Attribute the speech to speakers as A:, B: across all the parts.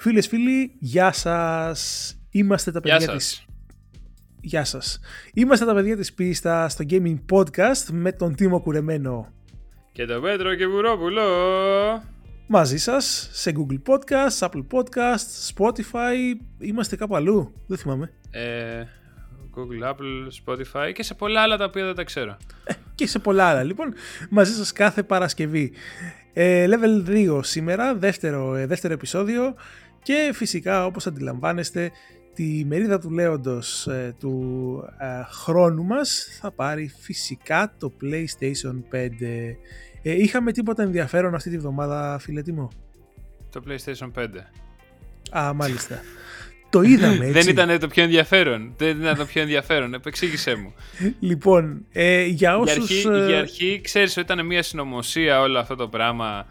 A: Φίλες, φίλοι, γεια σας. Είμαστε τα παιδιά
B: Γεια
A: της...
B: σας.
A: Γεια σας. Είμαστε τα παιδιά της πίστα στο Gaming Podcast με τον Τίμο Κουρεμένο
B: Και το Πέτρο και Βουρόπουλο.
A: μαζί σας σε Google Podcasts, Apple Podcasts, Spotify. Είμαστε κάπου αλλού, δεν θυμάμαι.
B: Ε, Google, Apple, Spotify και σε πολλά άλλα τα οποία δεν τα ξέρω.
A: Και σε πολλά άλλα. Λοιπόν, μαζί σας κάθε Παρασκευή. Ε, level 2 σήμερα, δεύτερο, ε, δεύτερο επεισόδιο και φυσικά όπως αντιλαμβάνεστε τη μερίδα του λέοντος ε, του ε, χρόνου μας θα πάρει φυσικά το PlayStation 5. Ε, είχαμε τίποτα ενδιαφέρον αυτή τη βδομάδα φίλε Τίμω;
B: Το PlayStation 5.
A: Α, μάλιστα. το είδαμε έτσι.
B: Δεν ήταν το πιο ενδιαφέρον. Δεν ήταν το πιο ενδιαφέρον. Επεξήγησέ μου.
A: Λοιπόν, ε, για
B: Για
A: όσους...
B: αρχή,
A: ε,
B: για αρχή ξέρεις ότι ήταν μια συνωμοσία όλο αυτό το πράγμα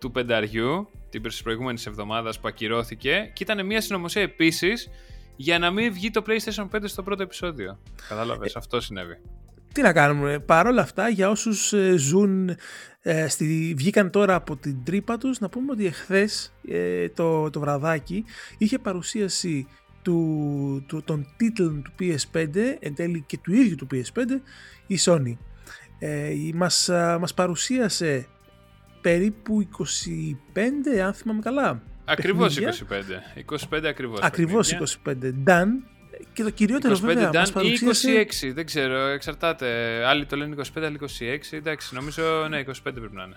B: του πενταριού την προηγούμενης εβδομάδας που ακυρώθηκε και ήταν μια συνωμοσία επίσης για να μην βγει το PlayStation 5 στο πρώτο επεισόδιο. Κατάλαβες, αυτό συνέβη.
A: Τι να κάνουμε, παρόλα αυτά για όσους ε, ζουν, ε, στη, βγήκαν τώρα από την τρύπα τους, να πούμε ότι εχθές ε, το, το βραδάκι είχε παρουσίαση του, του, των τίτλων του PS5, εν τέλει και του ίδιου του PS5, η Sony. Ε, η- μας, α, μας παρουσίασε περίπου 25, αν θυμάμαι καλά.
B: Ακριβώς
A: παιχνίδια.
B: 25. 25 ακριβώς.
A: Ακριβώς
B: παιχνίδια.
A: 25. Done. Και το κυριότερο
B: 25
A: βέβαια μας
B: done ή
A: παρουσίασε...
B: 26, δεν ξέρω, εξαρτάται. Άλλοι το λένε 25, άλλοι 26. Εντάξει, νομίζω ναι, 25 πρέπει να είναι.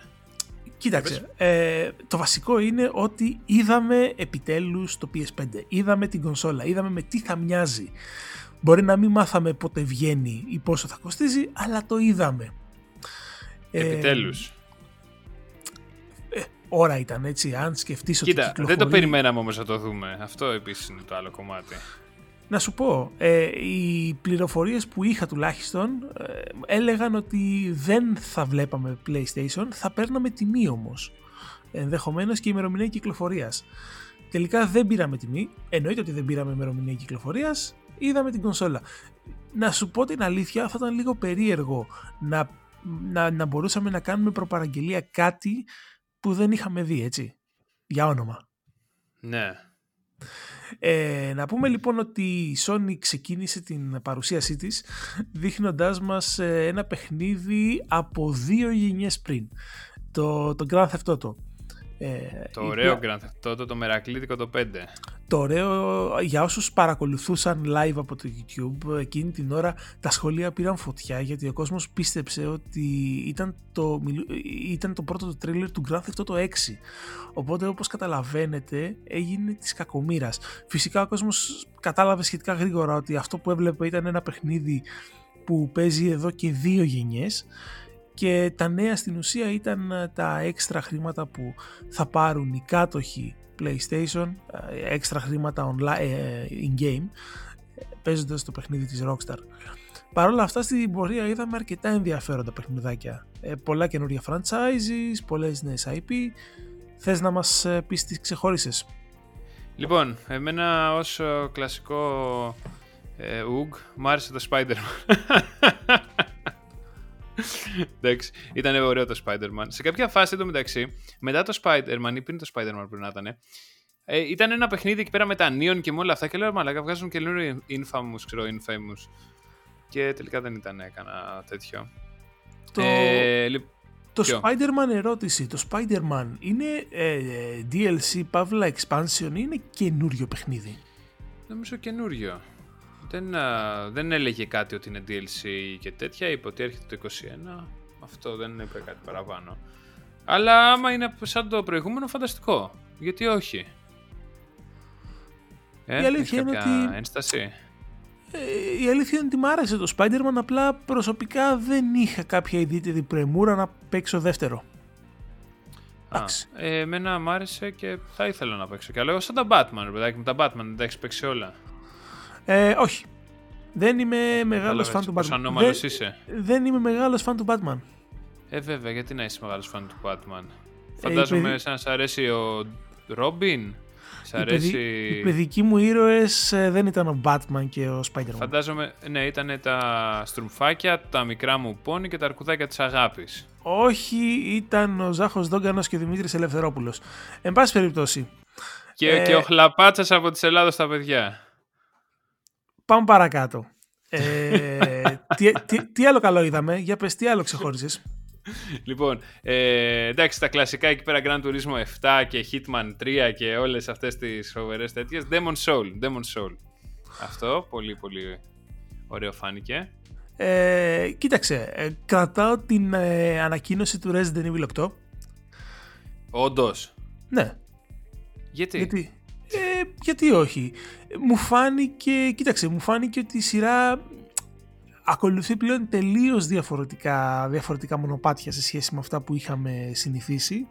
A: Κοίταξε, ε, το βασικό είναι ότι είδαμε επιτέλους το PS5, είδαμε την κονσόλα, είδαμε με τι θα μοιάζει. Μπορεί να μην μάθαμε πότε βγαίνει ή πόσο θα κοστίζει, αλλά το είδαμε. Ε,
B: Επιτέλους.
A: Ώρα ήταν έτσι, αν σκεφτείς ότι
B: Κοίτα, δεν
A: κυκλοφορεί...
B: το περιμέναμε όμως να το δούμε. Αυτό επίσης είναι το άλλο κομμάτι.
A: Να σου πω, ε, οι πληροφορίες που είχα τουλάχιστον ε, έλεγαν ότι δεν θα βλέπαμε PlayStation, θα παίρναμε τιμή όμως. Ενδεχομένως και ημερομηνία κυκλοφορίας. Τελικά δεν πήραμε τιμή, εννοείται ότι δεν πήραμε ημερομηνία κυκλοφορίας, είδαμε την κονσόλα. Να σου πω την αλήθεια, θα ήταν λίγο περίεργο να, να, να μπορούσαμε να κάνουμε προπαραγγελία κάτι που δεν είχαμε δει, έτσι, για όνομα.
B: Ναι.
A: Ε, να πούμε λοιπόν ότι η Sony ξεκίνησε την παρουσίασή της δείχνοντάς μας ε, ένα παιχνίδι από δύο γενιές πριν. Το, το Grand Theft Auto. Ε,
B: Το
A: η
B: ωραίο
A: οποία-
B: Grand Theft Auto, το μερακλήδικο το 5.
A: το ωραίο για όσους παρακολουθούσαν live από το YouTube εκείνη την ώρα τα σχολεία πήραν φωτιά γιατί ο κόσμος πίστεψε ότι ήταν το, μιλού- ήταν το πρώτο το τρέλερ του Grand Theft Auto 6 οπότε όπως καταλαβαίνετε έγινε της κακομήρας φυσικά ο κόσμος κατάλαβε σχετικά γρήγορα ότι αυτό που έβλεπε ήταν ένα παιχνίδι που παίζει εδώ και δύο γενιές και τα νέα στην ουσία ήταν ε, τα έξτρα χρήματα που θα πάρουν οι κάτοχοι PlayStation, ε, έξτρα χρήματα online, ε, in-game, ε, παίζοντας το παιχνίδι της Rockstar. Παρ' όλα αυτά στην πορεία είδαμε αρκετά ενδιαφέροντα παιχνιδάκια. Ε, πολλά καινούργια franchises, πολλές νέες IP. Θες να μας ε, πεις τις ξεχώρισες;
B: Λοιπόν, εμένα ως ε, κλασικό ε, Ουγ, μου άρεσε το Spider-Man. Εντάξει, ήταν ωραίο το Spider-Man. Σε κάποια φάση το μεταξύ, μετά το Spider-Man ή πριν το Spider-Man πρέπει να ήταν, ε, ήταν ένα παιχνίδι εκεί πέρα με τα Neon και με όλα αυτά και λέω μαλάκα βγάζουν καινούριο Infamous, ξέρω, Infamous. Και τελικά δεν ήταν κανένα τέτοιο.
A: Το,
B: Ε, λι-
A: το
B: ποιο;
A: Spider-Man ερώτηση. Το Spider-Man είναι ε, ε, DLC, παύλα expansion ή είναι καινούριο παιχνίδι;
B: Νομίζω καινούριο. Δεν, α, δεν έλεγε κάτι ότι είναι DLC και τέτοια. Είπε ότι έρχεται το 21. Αυτό δεν είπε κάτι παραπάνω. Αλλά άμα είναι σαν το προηγούμενο, φανταστικό. Γιατί όχι; Ε,
A: Η αλήθεια
B: έχεις
A: είναι
B: κάποια
A: ότι-
B: ένσταση;
A: Ε, η αλήθεια είναι ότι μ' άρεσε το Spider-Man, απλά προσωπικά δεν είχα κάποια ιδιαίτερη πρεμούρα να παίξω δεύτερο.
B: Α,
A: Εντάξει.
B: ε, εμένα μ' άρεσε και θα ήθελα να παίξω. Και αλλά εγώ σαν τα Batman, ρε παιδάκι μου, τα Batman δεν τα έχεις παίξει όλα.
A: Ε, όχι. Δεν είμαι μεγάλος
B: Κατάλαβες
A: φαν του
B: πόσο
A: Batman.
B: ανώμαλος
A: Δεν,
B: είσαι.
A: δεν είμαι μεγάλος φαν του Batman.
B: Ε, βέβαια, γιατί να είσαι μεγάλος φαν του Batman;
A: η
B: Φαντάζομαι
A: παιδι-
B: σαν να σ' αρέσει ο Ρόμπιν. Σ'
A: Οι, παιδι-
B: αρέσει.
A: οι παιδικοί μου ήρωες ε, δεν ήταν ο Batman και ο Spider-Man.
B: Φαντάζομαι, ναι, ήταν τα στρουμφάκια, τα μικρά μου πόνι και τα αρκουδάκια της αγάπης.
A: Όχι, ήταν ο Ζάχος Δόγκανος και ο Δημήτρης Ελευθερόπουλος. Εν πάση περιπτώσει,
B: Και, ε, και ο χλαπάτσας από τις Ελλάδος στα παιδιά.
A: Πάμε παρακάτω. Ε, τι, τι, τι, άλλο καλό είδαμε, για πες τι άλλο ξεχώρισες;
B: Λοιπόν, ε, εντάξει, τα κλασικά εκεί πέρα Grand Turismo 7 και Hitman 3 και όλες αυτές τις φοβερές τέτοιες. Demon Soul, Demon Soul. Αυτό, πολύ πολύ ωραίο φάνηκε.
A: Ε, κοίταξε, ε, κρατάω την ε, ανακοίνωση του Resident Evil 8.
B: Όντως.
A: Ναι.
B: Γιατί;
A: Γιατί, ε, γιατί όχι. Μου φάνηκε, κοίταξε, μου φάνηκε ότι η σειρά ακολουθεί πλέον τελείως διαφορετικά, διαφορετικά μονοπάτια σε σχέση με αυτά που είχαμε συνηθίσει.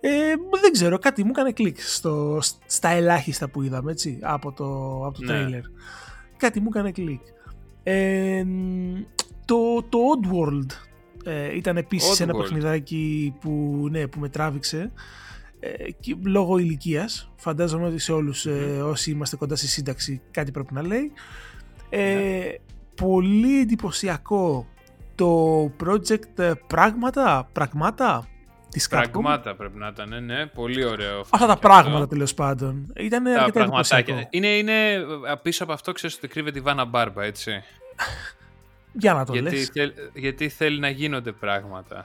A: Ε, δεν ξέρω, κάτι μου έκανε κλικ στο, στα ελάχιστα που είδαμε έτσι, από το, από το ναι. Κάτι μου έκανε κλικ. Ε, το, το Oddworld ε, ήταν επίσης ένα παιχνιδάκι που, ναι, που με τράβηξε ε, και, λόγω ηλικίας. Φαντάζομαι ότι σε όλους ε, όσοι είμαστε κοντά στη σύνταξη κάτι πρέπει να λέει. Ε, ναι. Πολύ εντυπωσιακό το project πράγματα, πράγματα της
B: Πραγμάτα πρέπει να ήταν, ναι, πολύ ωραίο.
A: Αυτά τα πράγματα τέλος πάντων. Ήταν αρκετά εντυπωσιακό.
B: Είναι, είναι πίσω από αυτό ξέρεις ότι κρύβεται η Βάνα Μπάρμπα, έτσι.
A: Για να το
B: γιατί,
A: λες.
B: γιατί θέλει να γίνονται πράγματα.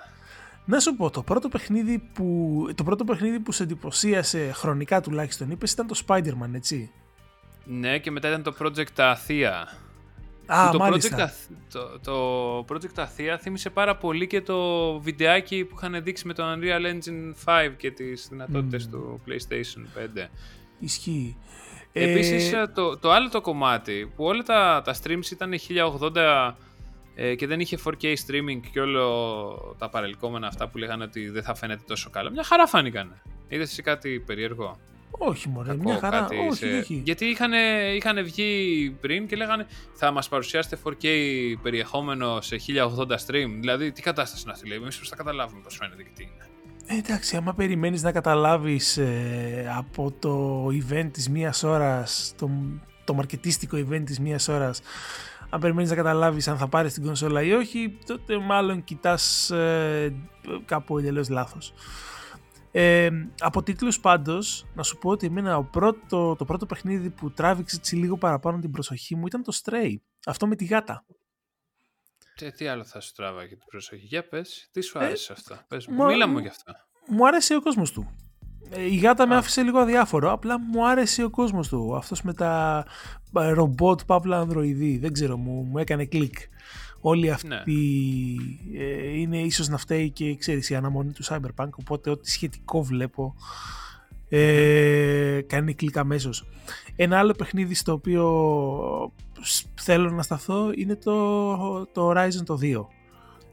A: Να σου πω, το πρώτο παιχνίδι που, το πρώτο παιχνίδι που σε εντυπωσίασε χρονικά τουλάχιστον είπες ήταν το Spider-Man, έτσι.
B: Ναι, και μετά ήταν το Project Αθία.
A: Α,
B: το
A: μάλιστα.
B: Project, το, το Project Αθία θύμισε πάρα πολύ και το βιντεάκι που είχαν δείξει με το Unreal Engine 5 και τις δυνατότητες του PlayStation 5.
A: Ισχύει.
B: Επίσης ε... το, το άλλο το κομμάτι που όλα τα, τα streams ήταν 1080 ε, και δεν είχε 4K streaming και όλο τα παρελκόμενα αυτά που λέγανε ότι δεν θα φαίνεται τόσο καλά. Μια χαρά φάνηκαν. Είδες εσύ κάτι περίεργο;
A: Όχι μωρέ, μια χαρά. Όχι, σε... όχι.
B: Γιατί είχαν, είχαν βγει πριν και λέγανε θα μας παρουσιάσετε 4K περιεχόμενο σε 1080 stream. Δηλαδή τι κατάσταση είναι αυτή λέει, εμείς θα καταλάβουμε πώς φαίνεται και τι είναι.
A: Ε, εντάξει, άμα περιμένεις να καταλάβεις ε, από το event της μίας ώρας, το, το μαρκετίστικο event της μίας ώρας αν περιμένεις να καταλάβεις αν θα πάρεις την κονσόλα ή όχι, τότε μάλλον κοιτάς ε, κάπου εντελώ λάθος. Ε, από τίτλους πάντως, να σου πω ότι εμένα πρώτο, το πρώτο παιχνίδι που τράβηξε έτσι λίγο παραπάνω την προσοχή μου ήταν το Stray, αυτό με τη γάτα.
B: Τι, τι άλλο θα σου τράβαγε την προσοχή, για πες, τι σου ε, άρεσε ε, αυτό, πες μου, μίλα μου γι' αυτό.
A: Μου άρεσε ο κόσμος του. Ε, η γάτα με άφησε λίγο αδιάφορο. Απλά μου άρεσε ο κόσμος του. Αυτός με τα ε, ρομπότ παύλα ανδροειδή. Δεν ξέρω, μου, μου έκανε κλικ. Όλοι αυτοί ναι. ε, είναι ίσως να φταίει και ξέρεις η αναμονή του Cyberpunk οπότε ό,τι σχετικό βλέπω ε, κάνει κλικ αμέσως. Ένα άλλο παιχνίδι στο οποίο θέλω να σταθώ είναι το, το Horizon το 2.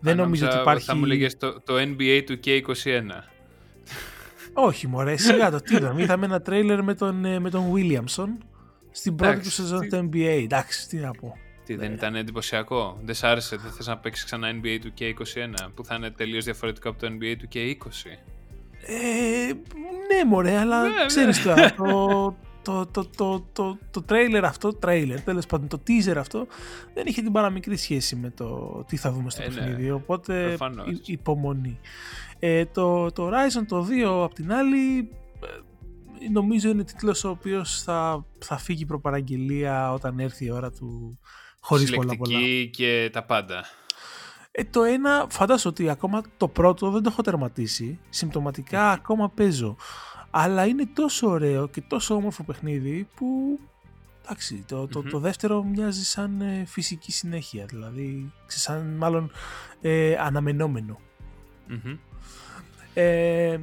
A: Δεν νομίζω ότι υπάρχει...
B: Θα μου λέγες το, το NBA του K21.
A: Όχι, μωρέ, σιγά το τι είδαμε. Είδαμε ένα τρέιλερ με τον, ε, με τον Williamson στην πρώτη του σεζόν του NBA. Εντάξει, τι να πω.
B: Τι, δεν ήταν εντυπωσιακό; Δεν σ' άρεσε, δεν θες να παίξεις ξανά NBA του K21 που θα είναι τελείως διαφορετικό από το NBA του K20.
A: Ε, ναι, μωρέ, αλλά ναι, ξέρεις ναι. τώρα. Το, το, το, το, το, το τρέιλερ αυτό, τρέιλερ, τέλος πάντων, το teaser αυτό δεν είχε την παραμικρή σχέση με το τι θα δούμε στο ε, ναι. παιχνίδι. Οπότε υπομονή. Ε, το, το Horizon το 2 απ' την άλλη ε, νομίζω είναι τίτλος ο οποίος θα, θα φύγει προπαραγγελία όταν έρθει η ώρα του χωρίς πολλά πολλά.
B: και τα πάντα.
A: Ε, το ένα φαντάζομαι ότι ακόμα το πρώτο δεν το έχω τερματίσει. Συμπτωματικά ακόμα παίζω. Αλλά είναι τόσο ωραίο και τόσο όμορφο παιχνίδι που εντάξει, το, το, το δεύτερο μοιάζει σαν ε, φυσική συνέχεια. Δηλαδή, σαν μάλλον ε, αναμενόμενο. Ε,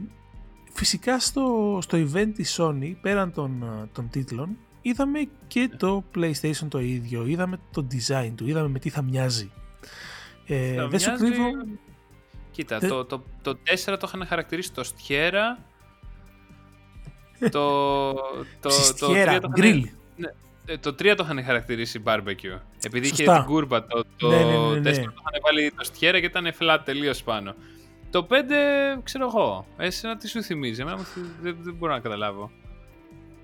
A: φυσικά στο, στο event της Sony, πέραν των, των τίτλων, είδαμε και το PlayStation το ίδιο, είδαμε το design του, είδαμε με τι θα μοιάζει.
B: Ε, δεν σου κρύβω... Κοίτα, το, το, το 4 το είχαν χαρακτηρίσει το στιέρα, το, το, το, 3 το
A: grill.
B: Ναι, ε, το 3 το είχαν χαρακτηρίσει barbecue. Επειδή Σωστά. είχε την κούρπα, το, το ναι, ναι, ναι, 4 ναι. το είχαν βάλει το στιέρα και ήταν flat τελείως πάνω. Το 5, ξέρω εγώ. Εσένα τι σου θυμίζει. Εμένα δεν, δεν μπορώ να καταλάβω.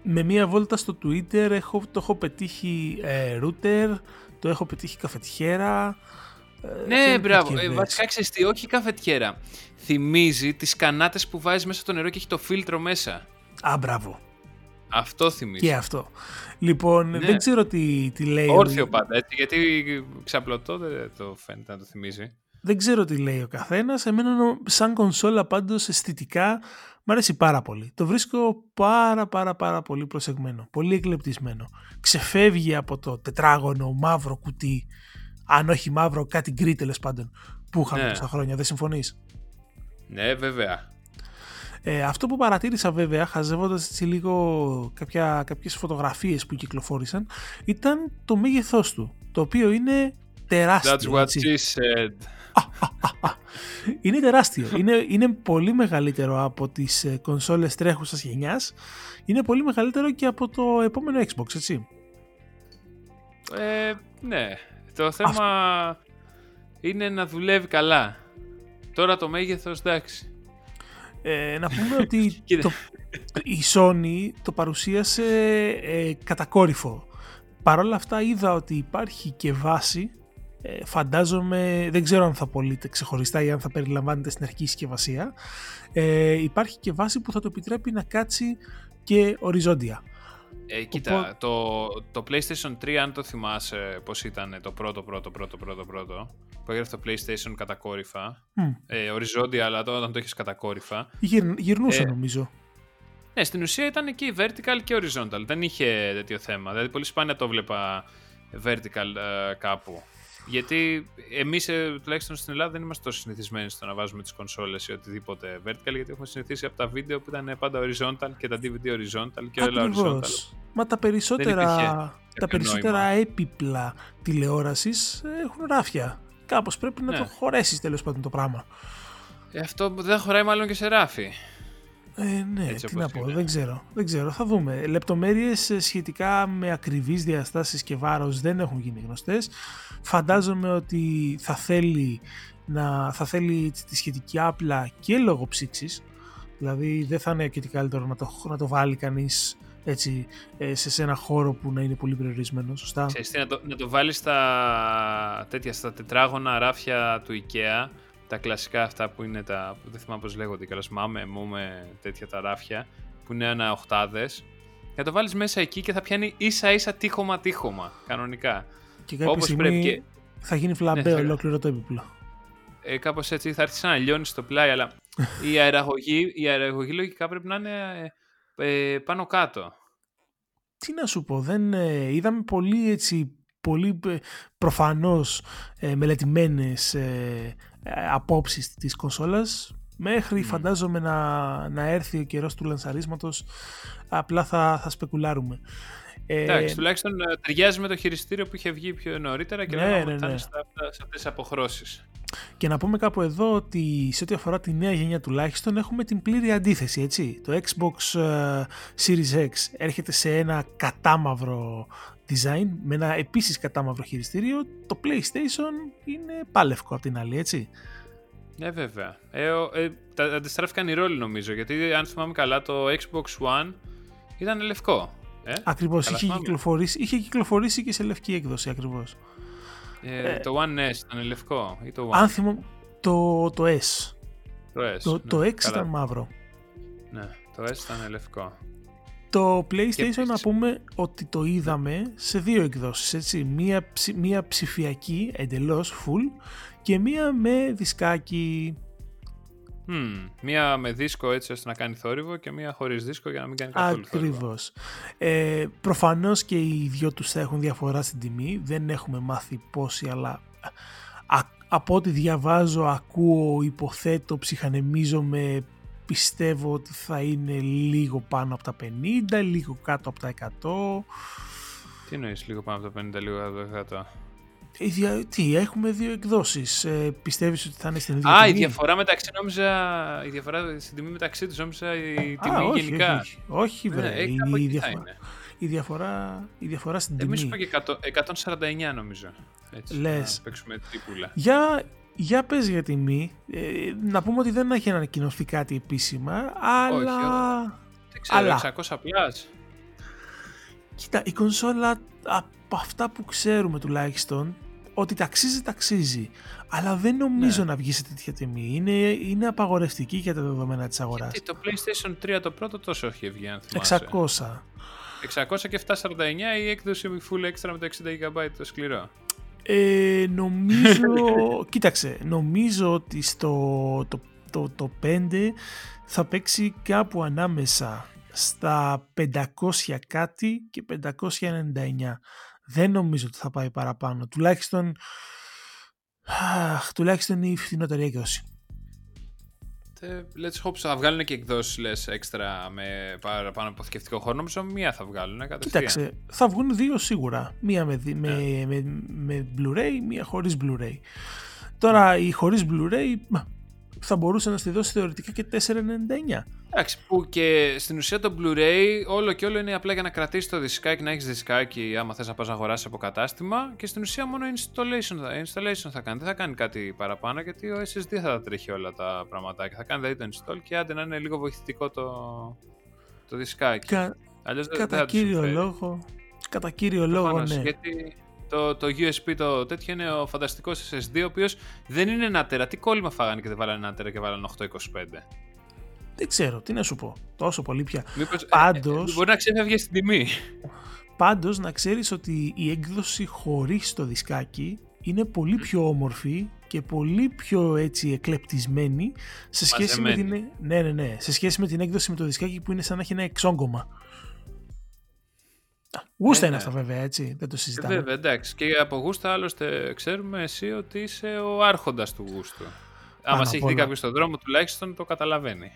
A: Με μία βόλτα στο Twitter έχω, το έχω πετύχει ε, router, το έχω πετύχει καφετιέρα.
B: Ε, ναι, μπράβο. Ε, βασικά ξέρεις τι, όχι καφετιέρα. Θυμίζει τις κανάτες που βάζεις μέσα στο νερό και έχει το φίλτρο μέσα.
A: Α, μπράβο.
B: Αυτό θυμίζει.
A: Και αυτό. Λοιπόν,
B: Ναι.
A: δεν ξέρω τι, τι λέει. ο-
B: Όρθιο πάντα, έτσι, γιατί ξαπλωτό δεν το φαίνεται να το θυμίζει.
A: Δεν ξέρω τι λέει ο καθένας. Εμένα νο- σαν κονσόλα πάντως αισθητικά μου αρέσει πάρα πολύ. Το βρίσκω πάρα πάρα πάρα πολύ προσεγμένο. Πολύ εκλεπτισμένο. Ξεφεύγει από το τετράγωνο μαύρο κουτί. Αν όχι μαύρο, κάτι γκρι τέλος πάντων. Που είχαμε
B: Ναι.
A: τόσα χρόνια. Δεν συμφωνείς;
B: Ναι, βέβαια.
A: Ε, αυτό που παρατήρησα βέβαια, χαζεύοντας έτσι λίγο κάποια, κάποιες φωτογραφίες που κυκλοφόρησαν, ήταν το μέγεθός του, το οποίο είναι τεράστιο.
B: That's what
A: έτσι.
B: she said.
A: Είναι τεράστιο. είναι, είναι πολύ μεγαλύτερο από τις ε, κονσόλες τρέχουσας γενιάς. Είναι πολύ μεγαλύτερο και από το επόμενο Xbox, έτσι.
B: Ε, ναι. Το θέμα είναι να δουλεύει καλά. Τώρα το μέγεθος, εντάξει.
A: Ε, να πούμε ότι
B: Κοίτα.
A: το, η Sony το παρουσίασε ε, κατακόρυφο. Παρ' όλα αυτά είδα ότι υπάρχει και βάση. Ε, φαντάζομαι, δεν ξέρω αν θα πωλείται ξεχωριστά ή αν θα περιλαμβάνεται στην αρχική συσκευασία. Ε, υπάρχει και βάση που θα το επιτρέπει να κάτσει και οριζόντια.
B: Ε, κοίτα, το, το PlayStation 3, αν το θυμάσαι πώς ήταν το πρώτο, πρώτο, πρώτο, πρώτο, πρώτο, που έγραφε το PlayStation κατακόρυφα,
A: Μμ.
B: ε, οριζόντια, αλλά τώρα όταν το έχεις κατακόρυφα,
A: Γυρ, γυρνούσε
B: Ε,
A: νομίζω.
B: ναι, στην ουσία ήταν και vertical και horizontal, δεν είχε τέτοιο θέμα, δηλαδή πολύ σπάνια το βλέπα vertical ε, κάπου. Γιατί εμείς, τουλάχιστον στην Ελλάδα, δεν είμαστε τόσο συνηθισμένοι στο να βάζουμε τις κονσόλες ή οτιδήποτε vertical, γιατί έχουμε συνηθίσει από τα βίντεο που ήταν πάντα horizontal και τα DVD horizontal και όλα horizontal.
A: Ακριβώς. Μα τα περισσότερα,
B: υπήρχε
A: τα
B: κάποιο
A: περισσότερα
B: νόημα.
A: έπιπλα τηλεόρασης έχουν ράφια. Κάπως πρέπει να
B: Ναι.
A: το χωρέσεις τέλος πάντων το πράγμα.
B: Ε, αυτό δεν χωράει μάλλον και σε ράφι.
A: Ε, ναι,
B: Έτσι
A: τι
B: όπως
A: να πω,
B: είναι.
A: δεν ξέρω. Δεν ξέρω, θα δούμε. Λεπτομέρειες ε, σχετικά με ακριβείς διαστάσεις και βάρος δεν έχουν γίνει γνωστές. Φαντάζομαι ότι θα θέλει, να, θα θέλει έτσι τη σχετική άπλα και λόγω ψήξης. Δηλαδή δεν θα είναι και τι καλύτερο να το, να το βάλει κανείς έτσι, ε, σε, σε ένα χώρο που να είναι πολύ περιορισμένο, σωστά;
B: Ξέρεις τι, να το, να το βάλεις στα, τέτοια, στα τετράγωνα ράφια του IKEA, τα κλασικά αυτά που είναι τα, που δεν θυμάμαι πώς λέγονται, καλά μάμε, μου με τέτοια τα ράφια, που είναι ένα οχτάδες, και να το βάλεις μέσα εκεί και θα πιάνει ίσα ίσα τείχομα τείχομα, κανονικά.
A: Και κάποια
B: όπως
A: στιγμή
B: πρέπει και-
A: θα γίνει φλαμπέ
B: Ναι, θα-
A: ολόκληρο το έπιπλο.
B: Ε, κάπως έτσι θα έρθεις να λιώνεις στο πλάι, αλλά η αεραγωγή, η αεραγωγή λογικά πρέπει να είναι ε, ε, πάνω κάτω.
A: τι να σου πω, δεν ε, είδαμε πολύ έτσι, πολύ ε, προφανώς ε, μελετημένες ε, ε, απόψεις της κονσόλας μέχρι
B: Μμμ.
A: φαντάζομαι να, να έρθει ο καιρός του λανσαρίσματος απλά θα, θα σπεκουλάρουμε. Ε,
B: Εντάξει, τουλάχιστον ε, ταιριάζει με το χειριστήριο που είχε βγει πιο νωρίτερα και
A: Ναι,
B: λέγαμε
A: ναι,
B: ότι θα
A: ναι.
B: είναι στα, αυτά- σε αυτές τις αποχρώσεις.
A: Και να πούμε κάπου εδώ ότι σε ό,τι αφορά τη νέα γενιά τουλάχιστον έχουμε την πλήρη αντίθεση, έτσι. Το Xbox ε, Series X έρχεται σε ένα κατάμαυρο design, με ένα επίσης κατάμαυρο χειριστήριο. Το PlayStation είναι πάλευκο απ' την άλλη, έτσι.
B: Ναι, βέβαια. Ε, ο- ε, τα, αντιστράφηκαν οι ρόλοι νομίζω, γιατί αν θυμάμαι καλά το Xbox One ήταν λευκό. Ε;
A: Ακριβώς,
B: Καλά
A: είχε
B: θυμάμαι.
A: κυκλοφορήσει, είχε κυκλοφορήσει και σε λευκή έκδοση ακριβώς.
B: Ε, το One S ήταν λευκό ή το One;
A: Αν θυμώ, το, το S.
B: το S.
A: Το,
B: ναι,
A: το X
B: καλά.
A: ήταν μαύρο.
B: Ναι, το S ήταν λευκό.
A: Το PlayStation
B: επίσης-
A: να πούμε ότι το είδαμε σε δύο εκδόσεις, έτσι. Μία, ψη- μία ψηφιακή, εντελώς full, και μία με δισκάκι.
B: Μμμ, μία με δίσκο έτσι ώστε να κάνει θόρυβο και μία χωρίς δίσκο για να μην κάνει καθόλου θόρυβο.
A: Ακριβώς. Ε, προφανώς και οι δυο τους θα έχουν διαφορά στην τιμή. Δεν έχουμε μάθει πόση, αλλά α, από ό,τι διαβάζω, ακούω, υποθέτω, ψυχανεμίζομαι, πιστεύω ότι θα είναι λίγο πάνω από τα 50, λίγο κάτω από τα 100.
B: Τι εννοείς λίγο πάνω από το 50, λίγο από το 100.
A: Η δια- Τι, έχουμε δύο εκδόσεις. Ε, πιστεύεις ότι θα είναι στην ίδια
B: Α, η
A: τιμή;
B: διαφορά μεταξύ νόμιζα. Η διαφορά στην τιμή μεταξύ τους νόμιζα η τιμή
A: Α, όχι,
B: γενικά.
A: όχι, όχι, όχι βρε.
B: Ναι, ε,
A: η,
B: κάπου
A: η
B: εκεί θα
A: διαφορά,
B: είναι.
A: η, διαφορά, η διαφορά στην
B: Εμεί
A: τιμή.
B: είπα και 100 149 νομίζω. Έτσι,
A: Λες.
B: Να παίξουμε τύπουλα.
A: Για, για πες για τιμή. Ε, να πούμε ότι δεν έχει ανακοινωθεί κάτι επίσημα, αλλά...
B: Δεν ξέρω,
A: Αλλά.
B: 600 plus.
A: Κοίτα, η κονσόλα από αυτά που ξέρουμε τουλάχιστον ότι ταξίζει, ταξίζει. Αλλά δεν νομίζω
B: Ναι.
A: να βγει σε τέτοια τιμή. Είναι, είναι απαγορευτική για τα δεδομένα της αγοράς.
B: Γιατί το PlayStation 3 το πρώτο τόσο έχει βγει, αν θυμάσαι.
A: 600.
B: 600 και 749 η έκδοση full extra με το 60 GB το σκληρό.
A: Ε, νομίζω, κοίταξε, νομίζω ότι στο το, το, το 5 θα παίξει κάπου ανάμεσα στα 500 κάτι και 599. Δεν νομίζω ότι θα πάει παραπάνω. Τουλάχιστον, αχ, τουλάχιστον η φθηνότερη έκδοση.
B: Ε, Let's hope so. θα βγάλουν και εκδόσεις λες έξτρα με παραπάνω αποθηκευτικό χρόνο. Νομίζω μία θα βγάλουν κατευθείαν.
A: Κοίταξε, θα βγουν δύο σίγουρα. Μία με, δι- με, με, με Blu-ray, μία χωρίς Blu-ray. Τώρα η χωρίς Blu-ray μα, θα μπορούσε να στη δώσει θεωρητικά και 4,99.
B: Εντάξει, που και στην ουσία το Blu-ray όλο και όλο είναι απλά για να κρατήσεις το δισκάκι, να έχεις δισκάκι άμα θες να πας να αγοράσεις από κατάστημα και στην ουσία μόνο installation θα, installation θα κάνει. Δεν θα κάνει κάτι παραπάνω γιατί ο SSD θα τα τρέχει όλα τα πραγματάκια. Θα κάνει δηλαδή το install και άντε να είναι λίγο βοηθητικό το, το δισκάκι.
A: Κα,
B: Αλλιώς δεν- δεν
A: κατά
B: θα τους
A: κύριο
B: συμφέρει.
A: λόγο, κατά κύριο λόγο,
B: Προφανώς,
A: ναι.
B: Γιατί το, το USB το τέτοιο είναι ο φανταστικός SSD, ο οποίος δεν είναι ένα τέρα. Τι κόλλημα φάγανε και δεν βάλανε ένα τέρα και βάλανε 825.
A: Δεν ξέρω, τι να σου πω. Τόσο πολύ πια.
B: Μήπως, ε,
A: Πάντως-
B: ε, μπορεί να ξέφευγε στην τιμή.
A: Πάντως να ξέρεις ότι η έκδοση χωρίς το δισκάκι είναι πολύ πιο όμορφη και πολύ πιο έτσι εκλεπτισμένη σε σχέση με την,
B: Μαζεμένη.
A: ναι, ναι, ναι, σε σχέση με την έκδοση με το δισκάκι που είναι σαν να έχει ένα εξόγκωμα. Α, Γούστα
B: Ε,
A: είναι
B: ναι.
A: αυτά βέβαια έτσι, δεν το συζητάμε.
B: Βέβαια, εντάξει. Και από γούστα, άλλωστε, ξέρουμε εσύ ότι είσαι ο άρχοντας του γούστου.
A: Πάνω
B: Άμα σε
A: απ'
B: έχει δει
A: όλα.
B: κάποιος στον δρόμο, τουλάχιστον το καταλαβαίνει.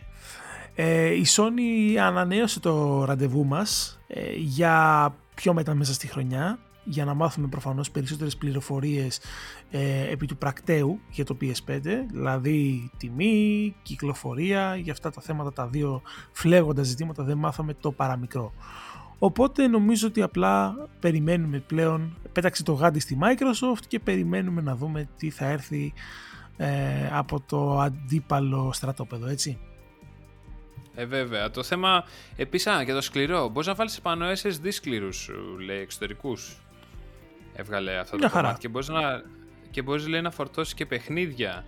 A: Ε, η Sony ανανέωσε το ραντεβού μας ε, για πιο μετά μέσα στη χρονιά για να μάθουμε προφανώς περισσότερες πληροφορίες ε, επί του πρακτέου για το PS5 δηλαδή τιμή, κυκλοφορία για αυτά τα θέματα τα δύο φλέγοντα ζητήματα δεν μάθαμε το παραμικρό οπότε νομίζω ότι απλά περιμένουμε πλέον πέταξε το γάντι στη Microsoft και περιμένουμε να δούμε τι θα έρθει ε, από το αντίπαλο στρατόπεδο έτσι
B: Ε, βέβαια. Το θέμα επίσης, για το σκληρό. Μπορείς να βάλεις επάνω SSD σκληρού, λέει, εξωτερικούς. Έβγαλε αυτό
A: Μια
B: το
A: χαρά.
B: κομμάτι. Και μπορείς να, και μπορείς, λέει, να φορτώσεις και παιχνίδια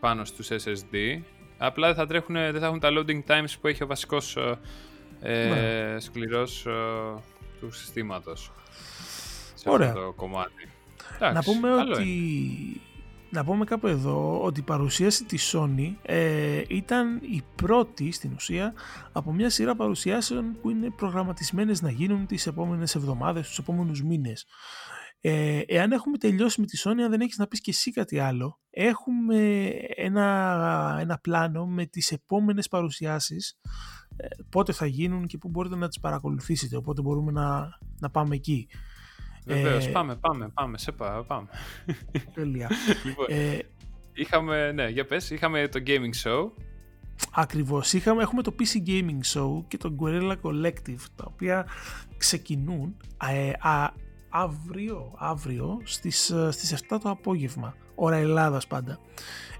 B: πάνω στους SSD. Απλά δεν θα, τρέχουν, δεν θα έχουν τα loading times που έχει ο βασικός ε,
A: Ναι.
B: σκληρός ε, του συστήματος. Σε
A: Ωραία.
B: αυτό το κομμάτι.
A: να
B: Εντάξει,
A: πούμε
B: καλό
A: ότι
B: είναι.
A: να πούμε κάπου εδώ ότι η παρουσίαση της Sony ε, ήταν η πρώτη στην ουσία από μια σειρά παρουσιάσεων που είναι προγραμματισμένες να γίνουν τις επόμενες εβδομάδες, τους επόμενους μήνες. Ε, εάν έχουμε τελειώσει με τη Sony, αν δεν έχεις να πεις και εσύ κάτι άλλο, έχουμε ένα, ένα πλάνο με τις επόμενες παρουσιάσεις ε, πότε θα γίνουν και πού μπορείτε να τις παρακολουθήσετε, οπότε μπορούμε να, να πάμε εκεί.
B: Βεβαίως,
A: ε,
B: πάμε, πάμε, πάμε, σε πά- πάμε.
A: Τέλεια.
B: λοιπόν,
A: ε,
B: είχαμε, ναι, για πες, είχαμε το gaming show.
A: Ακριβώς. Είχαμε, έχουμε το PC Gaming Show και το Guerrilla Collective, τα οποία ξεκινούν ε, α, αύριο, αύριο στις, ε, στις 7 το απόγευμα, ώρα Ελλάδας πάντα.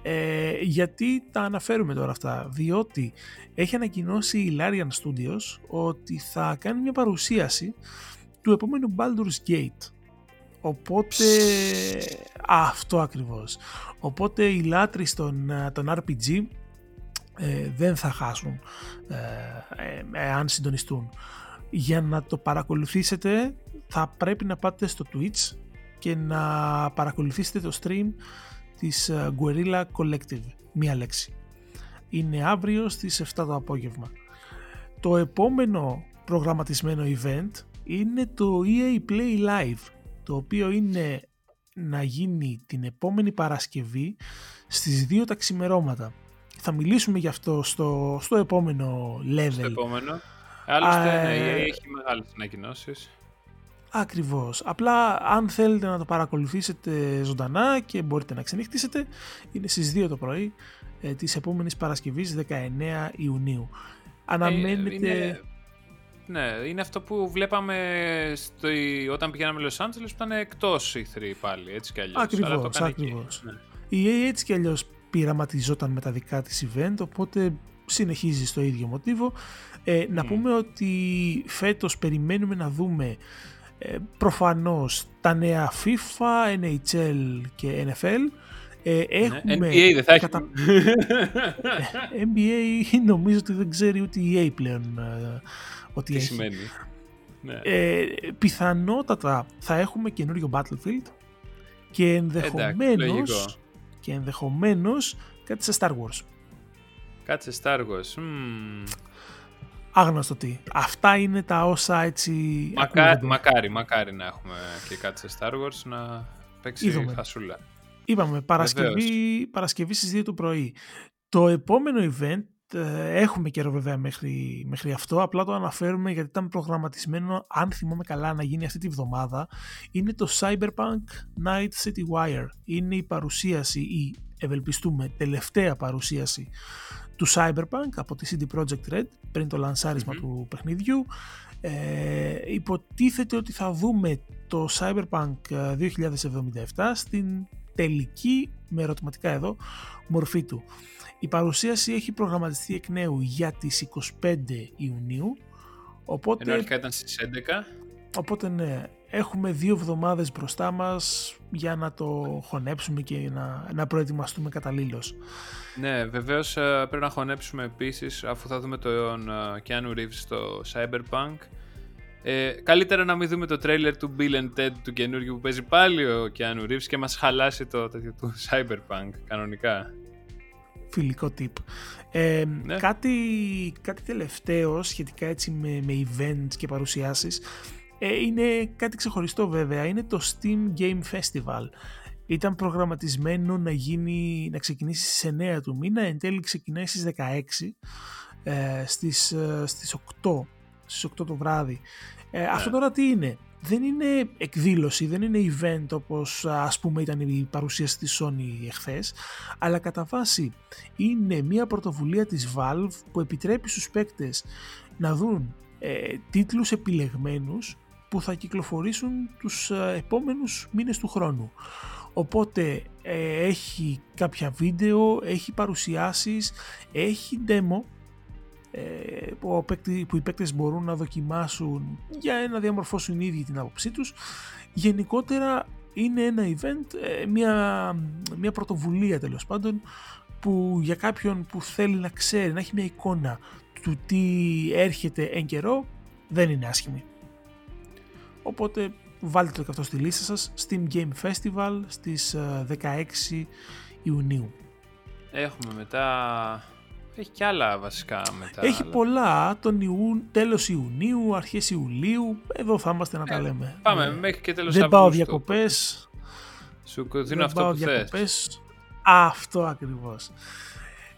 A: Ε, γιατί τα αναφέρουμε τώρα αυτά, διότι έχει ανακοινώσει η Larian Studios ότι θα κάνει μια παρουσίαση του επόμενου Baldur's Gate. Οπότε, αυτό ακριβώς. Οπότε οι λάτρεις των, ε, των RPG ε, δεν θα χάσουν ε, ε, εάν συντονιστούν. Για να το παρακολουθήσετε θα πρέπει να πάτε στο Twitch και να παρακολουθήσετε το stream της ε, Guerrilla Collective. Μία λέξη. Είναι αύριο στις 7 το απόγευμα. Το επόμενο προγραμματισμένο event είναι το EA Play Live το οποίο είναι να γίνει την επόμενη Παρασκευή στις 2 τα ξημερώματα. Θα μιλήσουμε γι' αυτό στο, στο επόμενο level.
B: Στο επόμενο. Άλλωστε,
A: Α,
B: ναι,
A: ε,
B: έχει μεγάλες ανακοινώσεις.
A: Ακριβώς. Απλά αν θέλετε να το παρακολουθήσετε ζωντανά και μπορείτε να ξενυχτήσετε, είναι στις 2 το πρωί ε, της επόμενης Παρασκευής 19 Ιουνίου. Αναμένετε...
B: Ε, είναι- Ναι, είναι αυτό που βλέπαμε στο, όταν πηγαίναμε Los Angeles που ήταν εκτός E3 πάλι, έτσι κι αλλιώς.
A: Ακριβώς,
B: Αλλά το έκανε εκεί.
A: ακριβώς.
B: Ναι.
A: Η EA έτσι κι αλλιώς πειραματιζόταν με τα δικά της event, οπότε συνεχίζει στο ίδιο μοτίβο. Ε, να
B: Μμ.
A: πούμε ότι φέτος περιμένουμε να δούμε Ε, προφανώς τα νέα FIFA, NHL και NFL. Ε, έχουμε
B: NBA δεν θα έχει.
A: κατα- Ε, NBA νομίζω ότι δεν ξέρει ούτε η EA πλέον ε, ότι
B: Τι
A: έχει.
B: σημαίνει. Ναι.
A: Ε, πιθανότατα θα έχουμε καινούριο Battlefield και ενδεχομένως,
B: λογικό.
A: και ενδεχομένως κάτι σε Star Wars.
B: Κάτσε Star Wars. Μμμ.
A: Άγνωστο τι. Αυτά είναι τα όσα έτσι
B: Μακά,
A: ακούγονται.
B: μακάρι, μακάρι να έχουμε και κάτι σε Star Wars να παίξει
A: Είδαμε.
B: χασούλα.
A: Είπαμε, Παρασκευή, Παρασκευή στις 2 το πρωί. Το επόμενο event, ε, έχουμε καιρό βέβαια μέχρι, μέχρι αυτό, απλά το αναφέρουμε γιατί ήταν προγραμματισμένο, αν θυμάμαι καλά, να γίνει αυτή τη βδομάδα, είναι το Cyberpunk Night City Wire. Είναι η παρουσίαση, η ευελπιστούμε τελευταία παρουσίαση του Cyberpunk από τη CD Projekt Red πριν το λανσαρισμα
B: Μμμ.
A: του παιχνιδιού. Ε, υποτίθεται ότι θα δούμε το Cyberpunk ε, 2077 στην τελική, με ερωτηματικά εδώ, μορφή του. Η παρουσίαση έχει προγραμματιστεί εκ νέου για τις 25 Ιουνίου,
B: Ενώ
A: οπότε,
B: αρχικά ήταν στις 11.
A: οπότε ναι, έχουμε δύο εβδομάδες μπροστά μας για να το χωνέψουμε και να, να προετοιμαστούμε καταλήλως.
B: Ναι, βεβαίως πρέπει να χωνέψουμε επίσης αφού θα δούμε τον ε, Keanu Reeves στο Cyberpunk. Ε, καλύτερα να μην δούμε το τρέιλερ του Bill and Ted του καινούργιου που παίζει πάλι ο Keanu Reeves και μας χαλάσει το τέτοιο του Cyberpunk κανονικά.
A: φιλικό tip. Ε,
B: Ναι.
A: κάτι, κάτι τελευταίο σχετικά έτσι με, με events και παρουσιάσεις ε, είναι κάτι ξεχωριστό βέβαια, είναι το Steam Game Festival. Ήταν προγραμματισμένο να, γίνει, να ξεκινήσει στις 9 του μήνα, εν τέλει ξεκινάει στις 16 ε, στις, ε, στις 8 στις 8 το βράδυ. Ε, Αυτό τώρα τι είναι; Δεν είναι εκδήλωση, δεν είναι event όπως ας πούμε ήταν η παρουσίαση της Sony εχθές, αλλά κατά βάση είναι μια πρωτοβουλία της Valve που επιτρέπει στους παίκτες να δουν ε, τίτλους επιλεγμένους που θα κυκλοφορήσουν τους ε, επόμενους μήνες του χρόνου. Οπότε ε, έχει κάποια βίντεο, έχει παρουσιάσεις, έχει demo ε, που, ο παίκτη- που οι παίκτες μπορούν να δοκιμάσουν για να διαμορφώσουν οι ίδιοι την άποψή τους. Γενικότερα είναι ένα event, ε, μια, μια πρωτοβουλία τέλος πάντων που για κάποιον που θέλει να ξέρει, να έχει μια εικόνα του τι έρχεται εν καιρό, δεν είναι άσχημη. Οπότε βάλτε το και αυτό στη λίστα σας, Steam Game Festival στις ε, 16 Ιουνίου.
B: Έχουμε μετά... Έχει και άλλα βασικά μετά.
A: Έχει
B: αλλά-
A: πολλά, τον Ιού, τέλος Ιουνίου, αρχές Ιουλίου, εδώ θα είμαστε να τα
B: Ε,
A: λέμε.
B: Πάμε
A: Ε, μέχρι
B: μέχρι και τέλος
A: δεν πάω
B: Αυγούστου.
A: διακοπές,
B: Σου δίνω
A: δεν
B: αυτό
A: πάω
B: που θες.
A: διακοπές. Αυτό ακριβώς.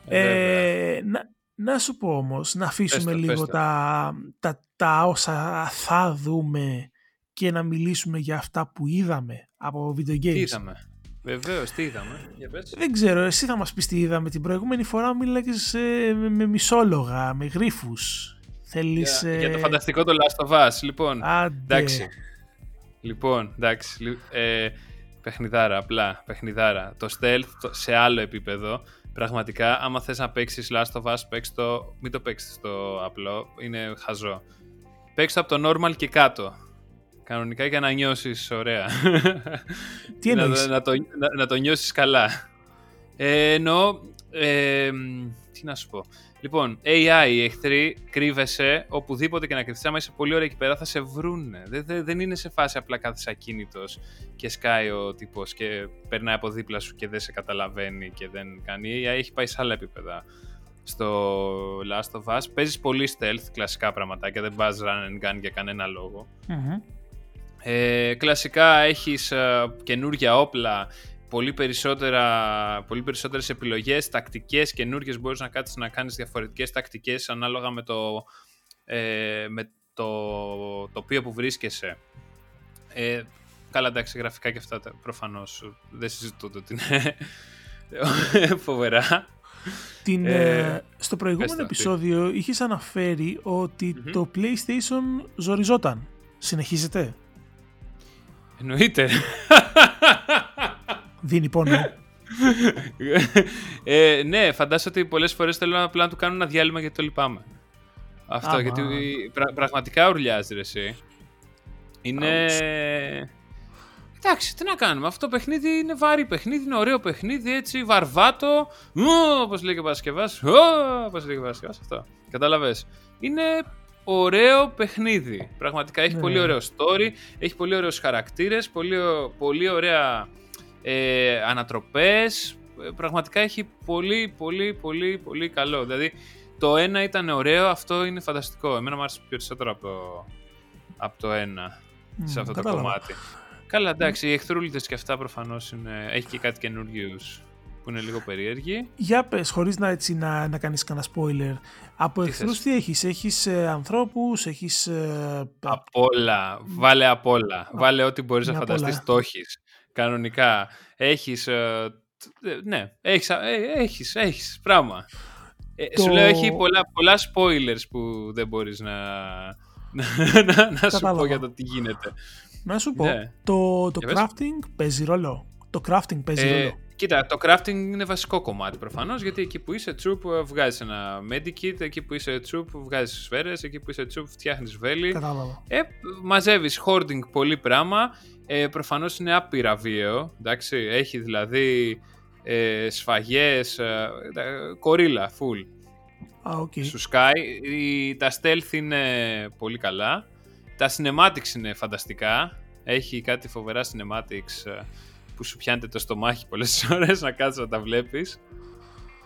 B: Ε, βέβαια.
A: Ε, να, να σου πω όμως, να αφήσουμε
B: το, πες
A: λίγο
B: το.
A: τα, τα, τα όσα θα δούμε και να μιλήσουμε για αυτά που είδαμε από video games.
B: Τι είδαμε; Βεβαίως, τι είδαμε; Για πες.
A: Δεν ξέρω, εσύ θα μας πεις τι είδαμε την προηγούμενη φορά μίλαγες ε, με, με μισόλογα, με γρίφους. Θέλεις...
B: Για,
A: ε,
B: για το φανταστικό το Last of Us. Λοιπόν,
A: Άντε.
B: εντάξει. Λοιπόν, εντάξει. λι- Ε, παιχνιδάρα, απλά. Παιχνιδάρα. Το stealth το- σε άλλο επίπεδο. Πραγματικά, άμα θες να παίξεις Last of Us, παίξ το, μην το παίξεις στο απλό. Είναι χαζό. Παίξ το από το normal και κάτω. Κανονικά για να νιώσεις ωραία.
A: Τι
B: να,
A: εννοείς;
B: να, το, να, να το νιώσεις καλά. Ε, εννοώ, ε, μ, τι να σου πω. Λοιπόν, AI, οι εχθροί, κρύβεσαι οπουδήποτε και να κρυφτείς. Άμα είσαι πολύ ώρα εκεί πέρα θα σε βρούνε. Δεν, δεν, δεν είναι σε φάση απλά κάθεσαι ακίνητος και σκάει ο τύπος και περνάει από δίπλα σου και δεν σε καταλαβαίνει και δεν κάνει. Η AI έχει πάει σε άλλα επίπεδα στο Last of Us. Παίζεις πολύ stealth, κλασικά πραγματάκια, δεν πας run and gun για κανένα λόγο.
A: Μμμ.
B: Ε, κλασικά έχεις ε, καινούργια όπλα, πολύ, περισσότερα, πολύ περισσότερες επιλογές, τακτικές καινούργιες μπορείς να κάτσεις να κάνεις διαφορετικές τακτικές ανάλογα με το, ε, με το τοπίο που βρίσκεσαι. Ε, καλά εντάξει γραφικά και αυτά τα- προφανώς δεν συζητώ το ότι είναι φοβερά.
A: Την,
B: Ε,
A: ε, στο προηγούμενο
B: πες τα, τι.
A: επεισόδιο είχες αναφέρει ότι
B: Μμμ.
A: το PlayStation ζοριζόταν. Συνεχίζεται;
B: Εννοείται.
A: Δίνει πόνο.
B: ε, ναι, φαντάζομαι ότι πολλές φορές θέλω να απλά να του κάνω ένα διάλειμμα γιατί το λυπάμαι. Αυτό,
A: Άμα.
B: γιατί πρα- πραγματικά ουρλιάζει ρε εσύ. Είναι... Εντάξει, τι να κάνουμε. Αυτό το παιχνίδι είναι βαρύ παιχνίδι, είναι ωραίο παιχνίδι, έτσι, βαρβάτο. Όπως λέει και ο Παρασκευά. Όπως λέει και ο Παρασκευά, αυτό. Κατάλαβε. Είναι ωραίο παιχνίδι. Πραγματικά έχει
A: Ναι.
B: πολύ ωραίο story, έχει πολύ ωραίους χαρακτήρες, πολύ, πολύ ωραία ε, ανατροπές. Ε, Πραγματικά έχει πολύ, πολύ, πολύ, πολύ καλό. Δηλαδή, το ένα ήταν ωραίο, αυτό είναι φανταστικό. Εμένα μου άρεσε περισσότερο από το, από το ένα,
A: Μμ,
B: σε αυτό
A: κατάλαβα.
B: το κομμάτι. Καλά, εντάξει, οι εχθρούλητες και αυτά προφανώς είναι, έχει και κάτι καινούριου που είναι λίγο περίεργοι.
A: Για πες, χωρίς να, έτσι, να, να κάνεις κανένα spoiler. Από
B: Τι
A: εχθρούς
B: θες;
A: τι έχεις, έχεις ε, ανθρώπους, έχεις... Ε,
B: Απ' όλα. Βάλε απ' όλα. Βάλε ό,τι μπορείς να
A: είναι απ'
B: φανταστείς
A: όλα.
B: το έχεις. Κανονικά. Έχεις... ε, τ- ε, ναι. Έχεις, ε, έχεις, έχεις πράγμα. Ε,
A: Το-
B: Σου λέω έχει πολλά, πολλά spoilers που δεν μπορείς να, να, να, να σου πω
A: Κατάλαβα.
B: για το τι γίνεται.
A: να σου πω,
B: Ναι.
A: το, το
B: Για πες.
A: crafting παίζει ρόλο. Το crafting παίζει
B: Ε,
A: ρόλο.
B: Κοίτα, το crafting είναι βασικό κομμάτι προφανώς, γιατί εκεί που είσαι τσουπ ε, βγάζεις ένα medikit, εκεί που είσαι τσουπ βγάζεις σφαίρες, εκεί που είσαι τσουπ φτιάχνεις βέλη.
A: Κατάλαβα.
B: Ε, μαζεύεις hoarding πολύ πράγμα. Ε, προφανώς είναι άπειρα βίαιο. Εντάξει, έχει δηλαδή ε, σφαγές, ε, ε, κορίλα, full.
A: Α, οκ.
B: Σου σκάει. Η- τα stealth είναι πολύ καλά. Τα cinematics είναι φανταστικά. Έχει κάτι φοβερά cinematics ε, που σου πιάνεται το στομάχι πολλές ώρες να κάτσεις να τα βλέπεις.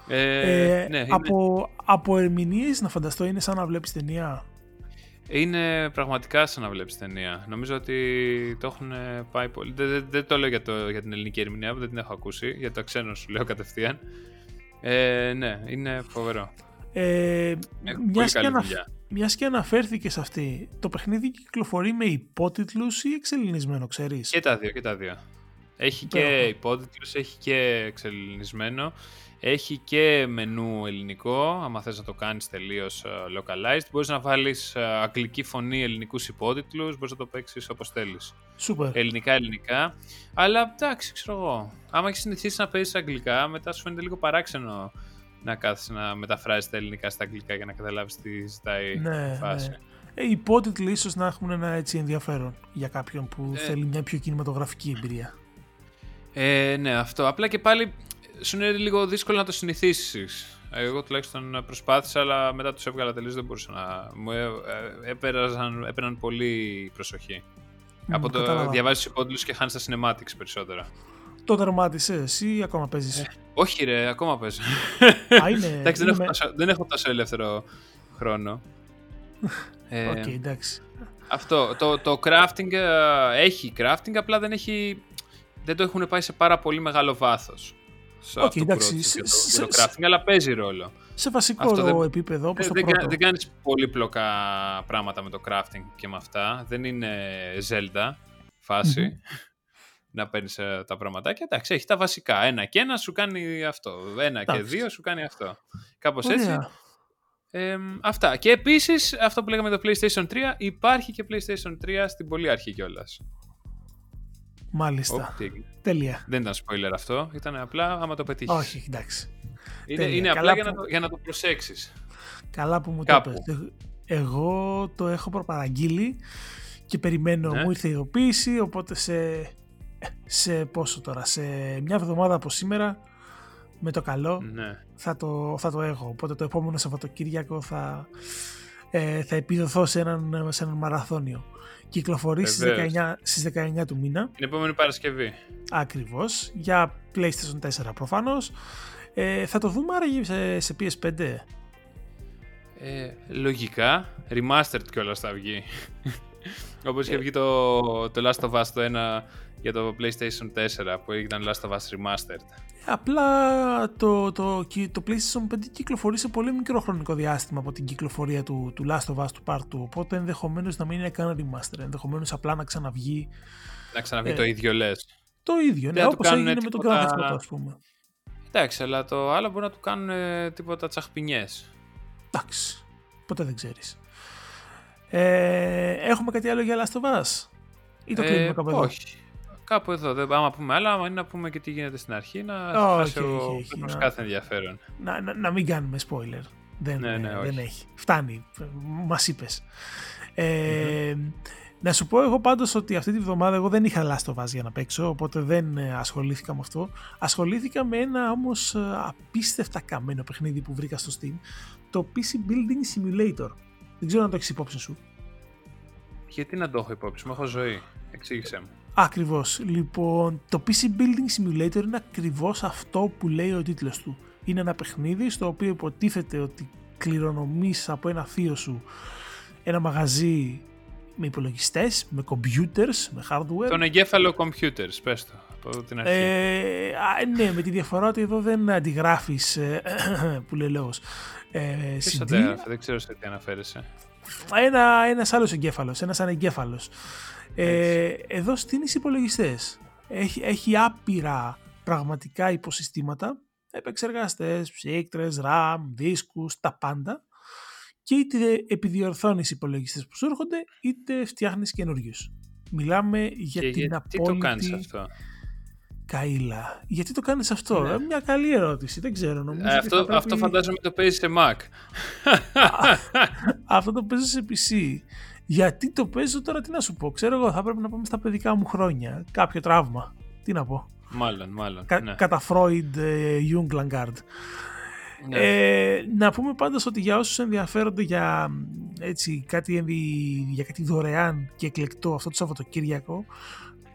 B: Ε,
A: Ε,
B: ναι, είναι-
A: από, από ερμηνείες να φανταστώ είναι σαν να βλέπεις ταινία;
B: Είναι πραγματικά σαν να βλέπεις ταινία. Νομίζω ότι το έχουν πάει πολύ. Δεν, δεν, δεν το λέω για, το, για την ελληνική ερμηνεία, που δεν την έχω ακούσει. Για το ξένο σου λέω κατευθείαν. Ε, ναι, είναι φοβερό.
A: Ε,
B: Έχουν πολύ
A: μιας, και
B: καλή
A: ανα...
B: δουλειά.
A: μιας και αναφέρθηκες σε αυτή, το παιχνίδι κυκλοφορεί με υπότιτλους ή εξελινισμένο, ξέρεις;
B: Και τα δύο, και τα δύο. Έχει και
A: Υπέροχο.
B: υπότιτλους, έχει και εξελινισμένο. Έχει και μενού ελληνικό, άμα θες να το κάνεις τελείως ε, localized. Μπορείς να βάλεις ε, αγγλική φωνή, ελληνικούς υπότιτλους, μπορείς να το παίξεις όπως θέλεις.
A: Σούπερ.
B: ελληνικά ελληνικά. Αλλά εντάξει, ξέρω εγώ. Άμα έχεις συνηθίσει να παίζεις αγγλικά, μετά σου φαίνεται λίγο παράξενο να κάθεσαι να μεταφράζεις τα ελληνικά στα αγγλικά για να καταλάβεις τι ζητάει
A: Ναι,
B: η φάση.
A: ναι. Ε, οι υπότιτλοι ίσως να έχουν ένα έτσι ενδιαφέρον για κάποιον που
B: Ε.
A: θέλει μια πιο κινηματογραφική εμπειρία.
B: Ε, ναι, αυτό. Απλά και πάλι σου είναι λίγο δύσκολο να το συνηθίσεις. Εγώ τουλάχιστον προσπάθησα, αλλά μετά τους έβγαλα τελείως δεν μπορούσα να. Μου ε, ε, έπαιρναν, έπαιρναν πολύ προσοχή.
A: Μμ,
B: Από το
A: κατάλαβα.
B: διαβάζεις τους υπότιτλους και χάνεις τα cinematics περισσότερα.
A: Το τερμάτισες ή ακόμα παίζεις;
B: Ε, Όχι, ρε, ακόμα παίζω.
A: Α, είναι...
B: Εντάξει, δεν,
A: είναι
B: έχω
A: με-
B: τόσο, δεν έχω τόσο ελεύθερο χρόνο. ε,
A: Οκ, εντάξει.
B: Αυτό. Το, το crafting ε, έχει crafting, απλά δεν έχει. Δεν το έχουν πάει σε πάρα πολύ μεγάλο βάθος. Σε
A: Οκ,
B: αυτό που
A: εντάξει,
B: ρώτησες
A: σε-
B: για το,
A: σε-
B: για το crafting, αλλά παίζει ρόλο.
A: Σε βασικό
B: Αυτό δεν-
A: επίπεδο, όπως
B: Ε,
A: το
B: δεν, κα-
A: πρώτο.
B: δεν κάνεις πολύπλοκα πράγματα με το crafting και με αυτά. Δεν είναι Zelda φάση. Να παίρνεις τα πραγματάκια. Εντάξει, έχει τα βασικά. Ένα και ένα σου κάνει αυτό. Ένα και
A: Εντάξει.
B: δύο σου κάνει αυτό. Κάπως έτσι.
A: Ωραία.
B: Ε, αυτά. Και επίσης, αυτό που λέγαμε το PlayStation 3, υπάρχει και PlayStation 3 στην πολύ αρχή κιόλας.
A: Μάλιστα. Τέλεια.
B: Δεν ήταν spoiler αυτό. Ήταν απλά άμα το πετύχεις.
A: Όχι, εντάξει.
B: Είναι,
A: τέλεια.
B: είναι
A: Καλά
B: απλά για να,
A: που-
B: το, για να το προσέξεις.
A: Καλά που μου το
B: Κάπου.
A: είπες. Ε- Εγώ το έχω προπαραγγείλει και περιμένω,
B: Ναι.
A: μου ήρθε η ειδοποίηση, οπότε σε, σε πόσο τώρα, σε μια εβδομάδα από σήμερα, με το καλό,
B: Ναι.
A: θα το, θα το έχω. Οπότε το επόμενο Σαββατοκύριακο θα, ε, θα επιδοθώ σε έναν, σε έναν μαραθώνιο. Κυκλοφορεί στις
B: Βεβαίως.
A: 19, στις 19 του μήνα,
B: Την επόμενη Παρασκευή.
A: ακριβώς, για PlayStation 4 προφανώς. Ε, θα το δούμε άραγε σε, σε PS5.
B: Ε, λογικά. Remastered κιόλας θα βγει. Όπως είχε βγει το, το Last of Us το 1 για το PlayStation 4 που ήταν Last of Us Remastered.
A: Απλά το, το, κυ- το PlayStation 5 κυκλοφορεί σε πολύ μικρό χρονικό διάστημα από την κυκλοφορία του, του Last of Us του Part 2. Οπότε ενδεχομένως να μην είναι καν remaster. Ενδεχομένως απλά να ξαναβγεί
B: Να ξαναβγεί
A: Ε,
B: το ίδιο λες.
A: το ίδιο. Ναι,
B: Δεν θα του
A: όπω
B: κάνουνε
A: έγινε με τον
B: τίποτα-
A: Grand Theft Auto, ας πούμε.
B: Εντάξει, αλλά το άλλο μπορεί να του κάνουν ε, τίποτα τσαχπινιές.
A: Εντάξει. Ποτέ δεν ξέρεις. Ε, έχουμε κάτι άλλο για Last of Us; Ή το κλείνουμε κάπου εδώ;
B: Ε, όχι. Κάπου εδώ. Δεν, άμα πούμε άλλα, άμα είναι να πούμε και τι γίνεται στην αρχή, να
A: Όχι,
B: χάσει ο
A: όχι, όχι,
B: κόσμος
A: να-
B: κάθε ενδιαφέρον.
A: Να, να, να μην κάνουμε spoiler. Δεν,
B: Ναι, ναι,
A: ε,
B: όχι.
A: δεν έχει. Φτάνει. Μας είπες. Ε, Να σου πω εγώ πάντως ότι αυτή τη βδομάδα εγώ δεν είχα λάστο βάζ για να παίξω, οπότε δεν ε, ασχολήθηκα με αυτό. Ασχολήθηκα με ένα όμως ε, απίστευτα καμένο παιχνίδι που βρήκα στο Steam, το PC Building Simulator. Δεν ξέρω αν το έχεις υπόψη σου.
B: Γιατί να το έχω υπόψη μου, έχω ζωή. Εξήγησέ μου.
A: Ακριβώς. Λοιπόν, το PC Building Simulator είναι ακριβώς αυτό που λέει ο τίτλος του. Είναι ένα παιχνίδι στο οποίο υποτίθεται ότι κληρονομείς από ένα θείο σου ένα μαγαζί με υπολογιστές, με computers, με hardware.
B: Τον εγκέφαλο computers, πες το, από την αρχή.
A: Ε, ναι, με τη διαφορά ότι εδώ δεν αντιγράφεις, ε, που λέει λόγος, ε, CD.
B: δεν ξέρω σε τι αναφέρεσαι.
A: Ένα, ένας άλλος εγκέφαλος, ένας ανεγκέφαλος. Ε, εδώ στείνεις υπολογιστές. Έχει, έχει άπειρα πραγματικά υποσυστήματα, επεξεργαστές, ψύκτρες, RAM, δίσκους, τα πάντα και είτε επιδιορθώνεις υπολογιστές που σου έρχονται είτε φτιάχνεις καινούριους. Μιλάμε για
B: και
A: την
B: γιατί
A: απόλυτη...
B: το κάνεις αυτό;
A: Καΐλα. Γιατί το κάνεις αυτό, ναι. μια καλή ερώτηση, δεν ξέρω. Νομίζω
B: ε, αυτό,
A: πρέπει...
B: αυτό φαντάζομαι το παίζει σε Mac.
A: αυτό το παίζει σε PC. Γιατί το παίζω τώρα, τι να σου πω. Ξέρω εγώ, θα πρέπει να πάμε στα παιδικά μου χρόνια. Κάποιο τραύμα. Τι να πω.
B: Μάλλον, μάλλον.
A: Κα,
B: ναι.
A: Κατά Freud, ε, Jung, Langard. Ναι. Ε, να πούμε πάντως ότι για όσους ενδιαφέρονται για, έτσι, κάτι, για κάτι δωρεάν και εκλεκτό αυτό το Σαββατοκύριακο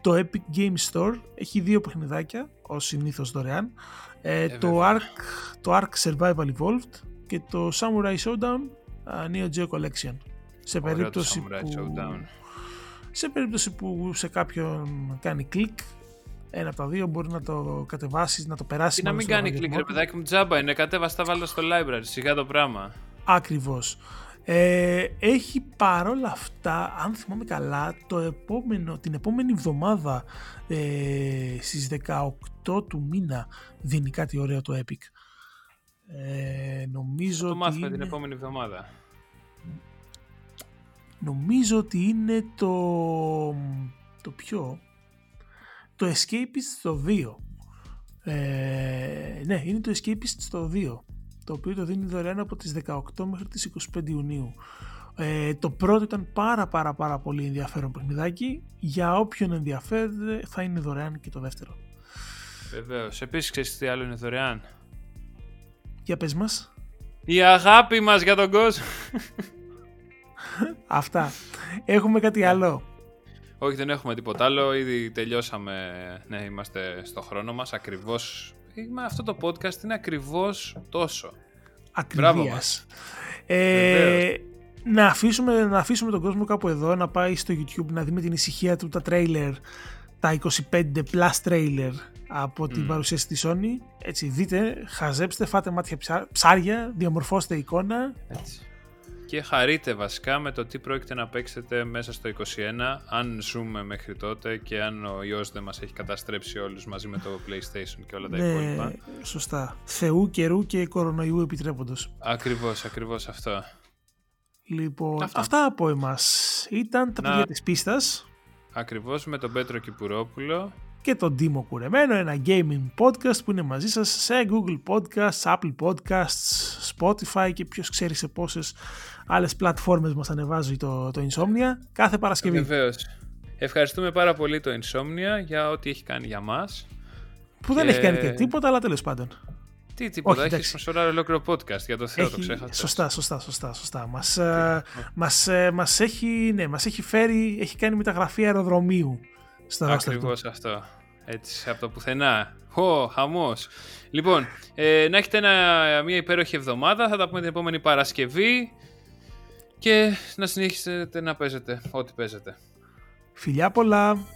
A: το Epic Game Store έχει δύο παιχνιδάκια ως συνήθως δωρεάν ε, το, Ark, το Ark Survival Evolved και το Samurai Showdown uh, Neo Geo Collection σε περίπτωση, που, σε περίπτωση που σε κάποιον κάνει κλικ ένα από τα δύο μπορεί να το κατεβάσεις, να το περάσεις.
B: Τι να μην κάνει κλικ, ρε παιδάκι μου, τζάμπα είναι. Κατέβα τα βάλω στο library, σιγά το πράγμα.
A: Ακριβώς. Ε, έχει παρόλα αυτά, αν θυμάμαι καλά, το επόμενο, την επόμενη εβδομάδα ε, στις 18 του μήνα δίνει κάτι ωραίο το Epic. Ε, νομίζω
B: το μάθουμε
A: είναι...
B: την επόμενη εβδομάδα.
A: Νομίζω ότι είναι το... το πιο το Escapist στο 2. Ε, ναι, είναι το Escapist στο 2, το οποίο το δίνει δωρεάν από τις 18 μέχρι τις 25 Ιουνίου. Ε, το πρώτο ήταν πάρα πάρα πάρα πολύ ενδιαφέρον παιχνιδάκι. Για όποιον ενδιαφέρεται θα είναι δωρεάν και το δεύτερο.
B: Βεβαίως. Επίσης, ξέρεις τι άλλο είναι δωρεάν;
A: Για πες μας.
B: Η αγάπη μας για τον κόσμο.
A: Αυτά. Έχουμε κάτι άλλο.
B: Όχι, δεν έχουμε τίποτα άλλο. Ήδη τελειώσαμε. Ναι, είμαστε στο χρόνο μας. Ακριβώς. Αυτό το podcast είναι ακριβώς τόσο.
A: Ακριβώς. Ε, να, αφήσουμε, να αφήσουμε τον κόσμο κάπου εδώ, να πάει στο YouTube να δει με την ησυχία του τα τρέιλερ, τα 25 plus τρέιλερ από την παρουσίαση της Sony. Έτσι, δείτε, χαζέψτε, φάτε μάτια ψάρια, διαμορφώστε εικόνα.
B: Έτσι και χαρείτε βασικά με το τι πρόκειται να παίξετε μέσα στο 21 αν ζούμε μέχρι τότε και αν ο ιός δεν μας έχει καταστρέψει όλους μαζί με το PlayStation και όλα τα
A: ναι,
B: υπόλοιπα.
A: σωστά. Θεού, καιρού και κορονοϊού επιτρέποντος.
B: Ακριβώς, ακριβώς αυτό.
A: Λοιπόν, αυτά, αυτά από εμάς. Ήταν τα να... παιδιά της πίστας.
B: Ακριβώς με τον Πέτρο Κυπουρόπουλο
A: και τον Τίμο Κουρεμένο, ένα gaming podcast που είναι μαζί σας σε Google Podcasts, Apple Podcasts, Spotify και ποιος ξέρει σε πόσες άλλες πλατφόρμες μας ανεβάζει το, το Insomnia κάθε Παρασκευή.
B: Βεβαίως. Ευχαριστούμε πάρα πολύ το Insomnia για ό,τι έχει κάνει για μας.
A: Που δεν έχει κάνει και τίποτα, αλλά τέλος πάντων.
B: Τι τίποτα, έχεις προσφορά ολόκληρο podcast για το Θεό, έχει... το ξέχασα.
A: Σωστά, σωστά, σωστά. σωστά. Μας, ε, μας, ε, μας, έχει, ναι, μας έχει φέρει, έχει κάνει μεταγραφή αεροδρομίου
B: στο Ακριβώς αυτό. Έτσι, από το πουθενά. Χω, χαμός. Λοιπόν, ε, να έχετε ένα, μια υπέροχη εβδομάδα. Θα τα πούμε την επόμενη Παρασκευή. Και να συνεχίσετε να παίζετε ό,τι παίζετε.
A: Φιλιά πολλά.